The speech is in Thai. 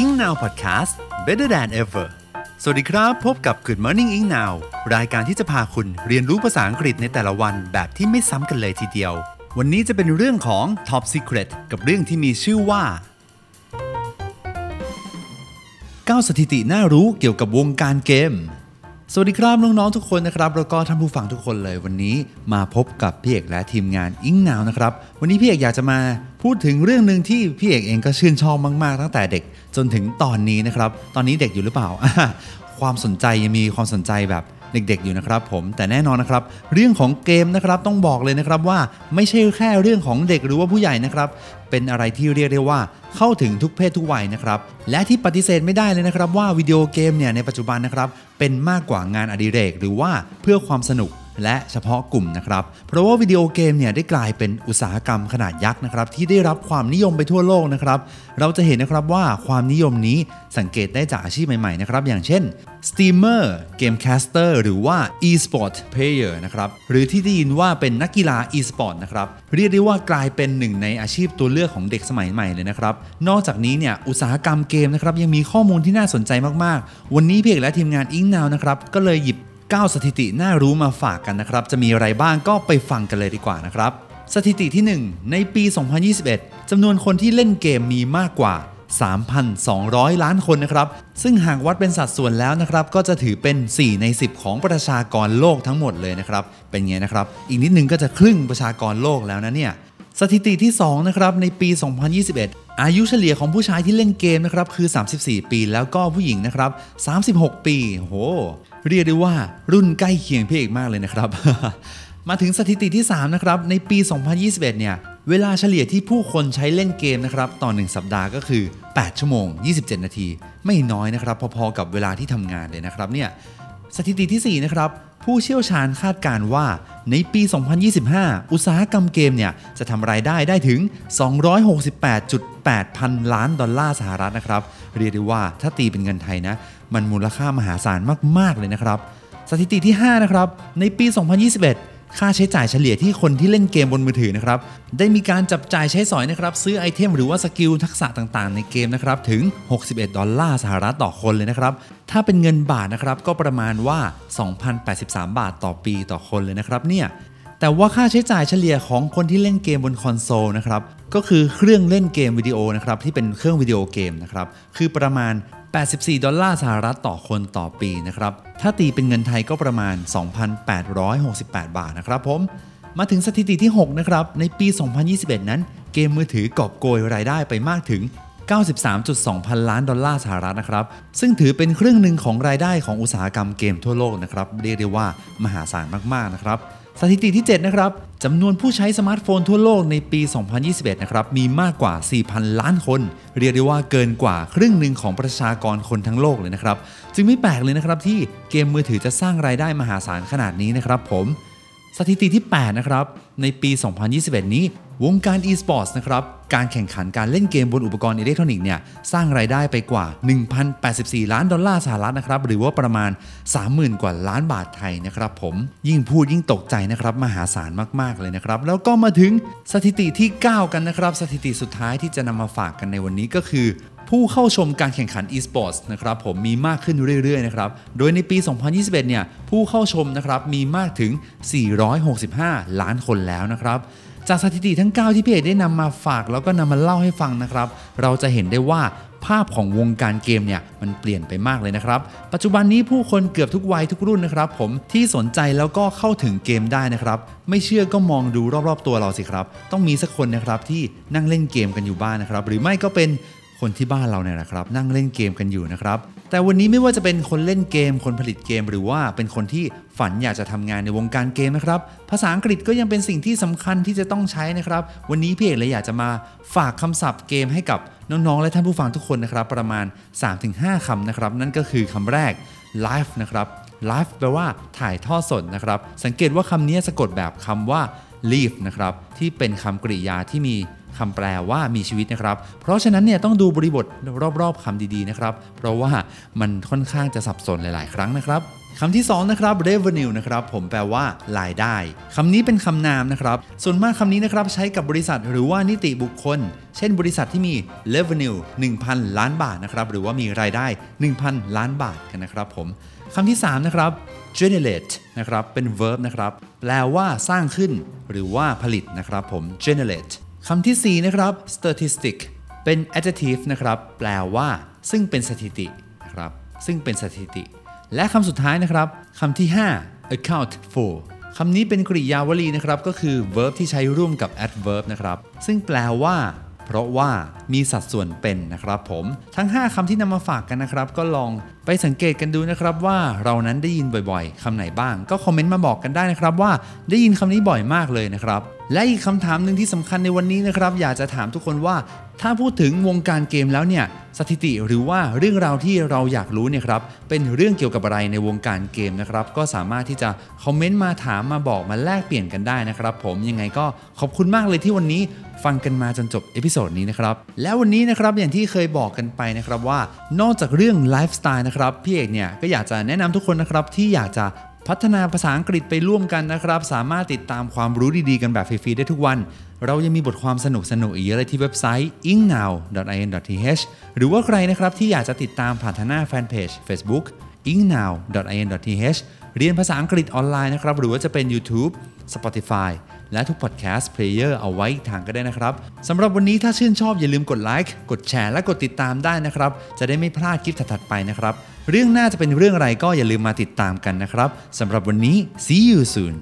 Ing Now Podcast Better than ever สวัสดีครับ พบกับ Good Morning Ing Now รายการที่จะพาคุณเรียนรู้ภาษาอังกฤษในแต่ละวันแบบที่ไม่ซ้ำกันเลยทีเดียว วันนี้จะเป็นเรื่องของ Top Secret กับเรื่องที่มีชื่อว่า9สถิติน่ารู้เกี่ยวกับวงการเกม สวัสดีครับน้องๆทุกคนนะครับแล้วก็ท่านผู้ฟังทุกคนเลยวันนี้มาพบกับพี่เอกและทีมงานอิงนาวนะครับวันนี้พี่เอกอยากจะมาพูดถึงเรื่องหนึ่งที่พี่เอกเองก็ชื่นชอบมากๆ ตั้งแต่เด็กจนถึงตอนนี้นะครับ ตอนนี้เด็กอยู่หรือเปล่า ความสนใจยังมีความสนใจแบบ เด็กๆอยู่นะครับผมแต่แน่นอนนะครับ เรื่องของเกมนะครับต้องบอกเลยนะครับว่าไม่ใช่แค่เรื่องของเด็กหรือว่าผู้ใหญ่นะครับ เป็นอะไรที่เรียกได้ว่าเข้าถึงทุกเพศทุกวัยนะครับ และที่ปฏิเสธไม่ได้เลยนะครับ ว่าวิดีโอเกมเนี่ยในปัจจุบันนะครับเป็นมากกว่างานอดิเรก หรือว่าเพื่อความสนุก และเฉพาะกลุ่มนะครับ เพราะว่าวิดีโอเกมเนี่ยได้กลายเป็นอุตสาหกรรมขนาดยักษ์นะครับที่ได้รับความนิยมไปทั่วโลกนะครับ เราจะเห็นนะครับว่าความนิยมนี้สังเกตได้จากอาชีพใหม่ๆนะครับอย่างเช่น Steamer Game Caster หรือว่า e-sport player นะครับหรือที่ได้ยินว่าเป็นนักกีฬา e-sport นะครับเรียกได้ว่ากลายเป็นหนึ่งในอาชีพตัวเลือกของเด็กสมัยใหม่เลยนะครับ นอกจากนี้เนี่ยอุตสาหกรรมเกมนะครับยังมีข้อมูลที่น่าสนใจมากๆ วันนี้เพียกและทีมงานอิงนาวนะครับก็เลยหยิบ 9 สถิติน่ารู้มาฝากกันนะครับ จะมีอะไรบ้างก็ไปฟังกันเลยดีกว่านะครับ สถิติที่ 1 ในปี 2021 จำนวนคนที่เล่นเกมมีมากกว่า 3,200 ล้านคนนะครับ ซึ่งหากวัดเป็นสัดส่วนแล้วนะครับ ก็จะถือเป็น 4 ใน 10 ของประชากรโลกทั้งหมดเลยนะครับ เป็นไงนะครับ อีกนิดนึงก็จะครึ่งประชากรโลกแล้วนะเนี่ย สถิติที่ 2 นะครับ ในปี 2021 อายุเฉลี่ยของผู้ชายที่เล่นเกมนะครับคือ 34 ปีแล้วก็ผู้หญิงนะครับ 36 ปีโหเรียกได้ว่ารุ่นใกล้เคียงพี่เอกมากเลยนะครับ มาถึงสถิติที่ 3 นะครับ ในปี 2021 เนี่ยเวลาเฉลี่ยที่ผู้คนใช้เล่นเกมนะครับต่อ 1 สัปดาห์ก็คือ 8 ชั่วโมง 27 นาที ไม่น้อยนะครับ พอๆกับเวลาที่ทำงานเลยนะครับเนี่ยสถิติที่ 4 นะครับ ผู้เชี่ยวชาญคาดการณ์ว่าในปี 2025 อุตสาหกรรมเกมเนี่ย จะทำรายได้ได้ถึง 268.8 พันล้านดอลลาร์สหรัฐนะครับ เรียกได้ว่าถ้าตีเป็นเงินไทยนะ มันมูลค่ามหาศาลมาก ๆ เลยนะครับ สถิติที่ 5 นะครับ ในปี 2021 ค่าใช้จ่ายเฉลี่ยที่คนที่เล่นเกมบนมือถือนะครับ ได้มีการจับจ่ายใช้สอยนะครับ ซื้อไอเทมหรือว่าสกิลทักษะต่างๆ ในเกมนะครับ ถึง 61 ดอลลาร์สหรัฐต่อคนเลยนะครับ ถ้าเป็นเงินบาทนะครับ ก็ประมาณว่า 2,083 บาทต่อปีต่อคนเลยนะครับเนี่ย แต่ว่าค่าใช้จ่ายเฉลี่ยของคนที่เล่นเกมบนคอนโซลนะครับก็คือเครื่องเล่นเกมวิดีโอนะครับที่เป็นเครื่องวิดีโอเกมนะครับคือประมาณ 84 ดอลลาร์สหรัฐต่อคนต่อปีนะครับถ้าตีเป็นเงินไทยก็ประมาณ 2,868 บาทนะครับผมมาถึงสถิติที่ 6 นะครับ ในปี 2021 นั้น เกมมือถือกอบโกยรายได้ไปมากถึง 93.2 พันล้านดอลลาร์สหรัฐนะครับ ซึ่งถือเป็นครึ่งหนึ่งของรายได้ของอุตสาหกรรมเกมทั่วโลกนะครับ เรียกได้ว่ามหาศาลมาก ๆ นะครับ สถิติที่ 7 นะครับจำนวนผู้ใช้สมาร์ทโฟนทั่วโลกในปี 2021 นะครับ มีมากกว่า 4,000 ล้านคน เรียกได้ว่าเกินกว่าครึ่งหนึ่งของประชากรคนทั้งโลกเลยนะครับ จึงไม่แปลกเลยนะครับที่เกมมือถือจะสร้างรายได้มหาศาลขนาดนี้นะครับผม สถิติที่ 8 นะครับ ในปี 2021 นี้ วงการ e-sports นะครับ การแข่งขันการเล่นเกมบนอุปกรณ์อิเล็กทรอนิกส์เนี่ย สร้างรายได้ไปกว่า 1,084 ล้านดอลลาร์สหรัฐนะครับ หรือว่าประมาณ 30,000 กว่าล้านบาทไทยนะครับผม ยิ่งพูดยิ่งตกใจนะครับ มหาศาลมาก ๆ เลยนะครับ แล้วก็มาถึงสถิติที่ 9 กันนะครับ สถิติสุดท้ายที่จะนำมาฝากกันในวันนี้ก็คือ ผู้เข้าชมการแข่งขัน e-sports นะครับผมมีมากขึ้นเรื่อยๆนะครับ โดยในปี 2021 เนี่ยผู้เข้าชมนะครับมีมากถึง 465 ล้านคนแล้วนะครับ จากสถิติทั้ง 9 ที่พี่เอกได้นำมาฝากแล้วก็นำมาเล่าให้ฟังนะครับ เราจะเห็นได้ว่าภาพของวงการเกมเนี่ยมันเปลี่ยนไปมากเลยนะครับ ปัจจุบันนี้ผู้คนเกือบทุกวัยทุกรุ่นนะครับ ผมที่สนใจแล้วก็เข้าถึงเกมได้นะครับ ไม่เชื่อก็มองดูรอบๆตัวเราสิครับ ต้องมีสักคนนะครับที่นั่งเล่นเกมกันอยู่บ้านนะครับ หรือไม่ก็เป็น คนที่บ้านเราเนี่ยนะครับ นั่งเล่นเกมกันอยู่นะครับ แต่วันนี้ไม่ว่าจะเป็นคนเล่นเกม คนผลิตเกม หรือว่าเป็นคนที่ฝันอยากจะทำงานในวงการเกมนะครับ ภาษาอังกฤษก็ยังเป็นสิ่งที่สำคัญที่จะต้องใช้นะครับ วันนี้พี่เอกเลยอยากจะมาฝากคำศัพท์เกมให้กับน้องๆ และท่านผู้ฟังทุกคนนะครับ ประมาณ 3-5คำนะครับ นั่นก็คือคำแรก live นะครับ live แปลว่าถ่ายทอดสดนะครับ สังเกตว่าคำนี้สะกดแบบคำว่า live นะครับ ที่เป็นคำกริยาที่มี คำแปลว่ามีชีวิตนะครับ เพราะฉะนั้นเนี่ยต้องดูบริบทรอบๆคำดีๆนะครับ เพราะว่ามันค่อนข้างจะสับสนหลาย ๆ ครั้งนะครับคำที่2นะครับ revenue นะครับผมแปลว่ารายได้คำนี้เป็นคำนามนะครับ ส่วนมากคำนี้นะครับใช้กับบริษัทหรือว่านิติบุคคล เช่นบริษัทที่มี revenue 1,000 ล้านบาทนะครับหรือว่ามีรายได้ 1,000 ล้านบาทกันนะครับผมคำที่3นะครับ generate นะครับเป็น verb นะครับแปลว่าสร้างขึ้น หรือว่าผลิตนะครับผม generate คำทีสี่ 4 นะครับ statistic เป็น adjective นะครับ แปลว่า ซึ่งเป็นสถิตินะครับ ซึ่งเป็นสถิติ และคำสุดท้ายนะครับคำที่ 5 account for คำนี้เป็นกริยาวลีนะครับ ก็คือ verb ที่ใช้ร่วมกับ adverb นะครับ ซึ่งแปลว่า เพราะว่ามีสัดส่วนเป็นนะครับผม ทั้ง 5คำที่นำมาฝากกันนะครับ ก็ลอง ไปสังเกตกันดูนะครับว่าเรานั้นได้ยินบ่อยๆคำไหนบ้าง ก็คอมเมนต์มาบอกกันได้นะครับว่าได้ยินคำนี้บ่อยมากเลยนะครับ และอีกคำถามหนึ่งที่สำคัญในวันนี้นะครับ อยากจะถามทุกคนว่าถ้าพูดถึงวงการเกมแล้วเนี่ยสถิติหรือว่าเรื่องราวที่เราอยากรู้เนี่ยครับเป็นเรื่องเกี่ยวกับอะไรในวงการเกมนะครับก็สามารถที่จะคอมเมนต์มาถามมาบอกมาแลกเปลี่ยนกันได้นะครับผมยังไงก็ขอบคุณมากเลยที่วันนี้ฟังกันมาจนจบ episode นี้นะครับแล้ววันนี้นะครับอย่างที่เคยบอกกันไปนะครับว่านอกจากเรื่องไลฟ์สไตล์นะครับพี่เอกเนี่ยก็อยากจะแนะนำทุกคนนะครับที่อยากจะพัฒนาภาษาอังกฤษไปร่วมกันนะครับ สามารถติดตามความรู้ดีๆ กันแบบฟรีๆได้ทุกวัน เรายังมีบทความสนุกๆอีกเยอะเลยที่เว็บไซต์ engnow.in.th หรือว่าใครนะครับที่อยากจะติดตามผ่านทางหน้าแฟนเพจ Facebook engnow.in.th เรียนภาษาอังกฤษออนไลน์นะครับ หรือว่าจะเป็น YouTube Spotify และทุก podcast player เอาไว้อีกทางก็ได้นะครับสำหรับวันนี้ถ้าชื่นชอบอย่าลืมกดไลค์กดแชร์และกดติดตามได้นะครับ จะได้ไม่พลาดคลิปถัดๆไปนะครับ เรื่องหน้าจะเป็นเรื่องอะไรก็อย่าลืมมาติดตามกันนะครับสำหรับวันนี้ see you soon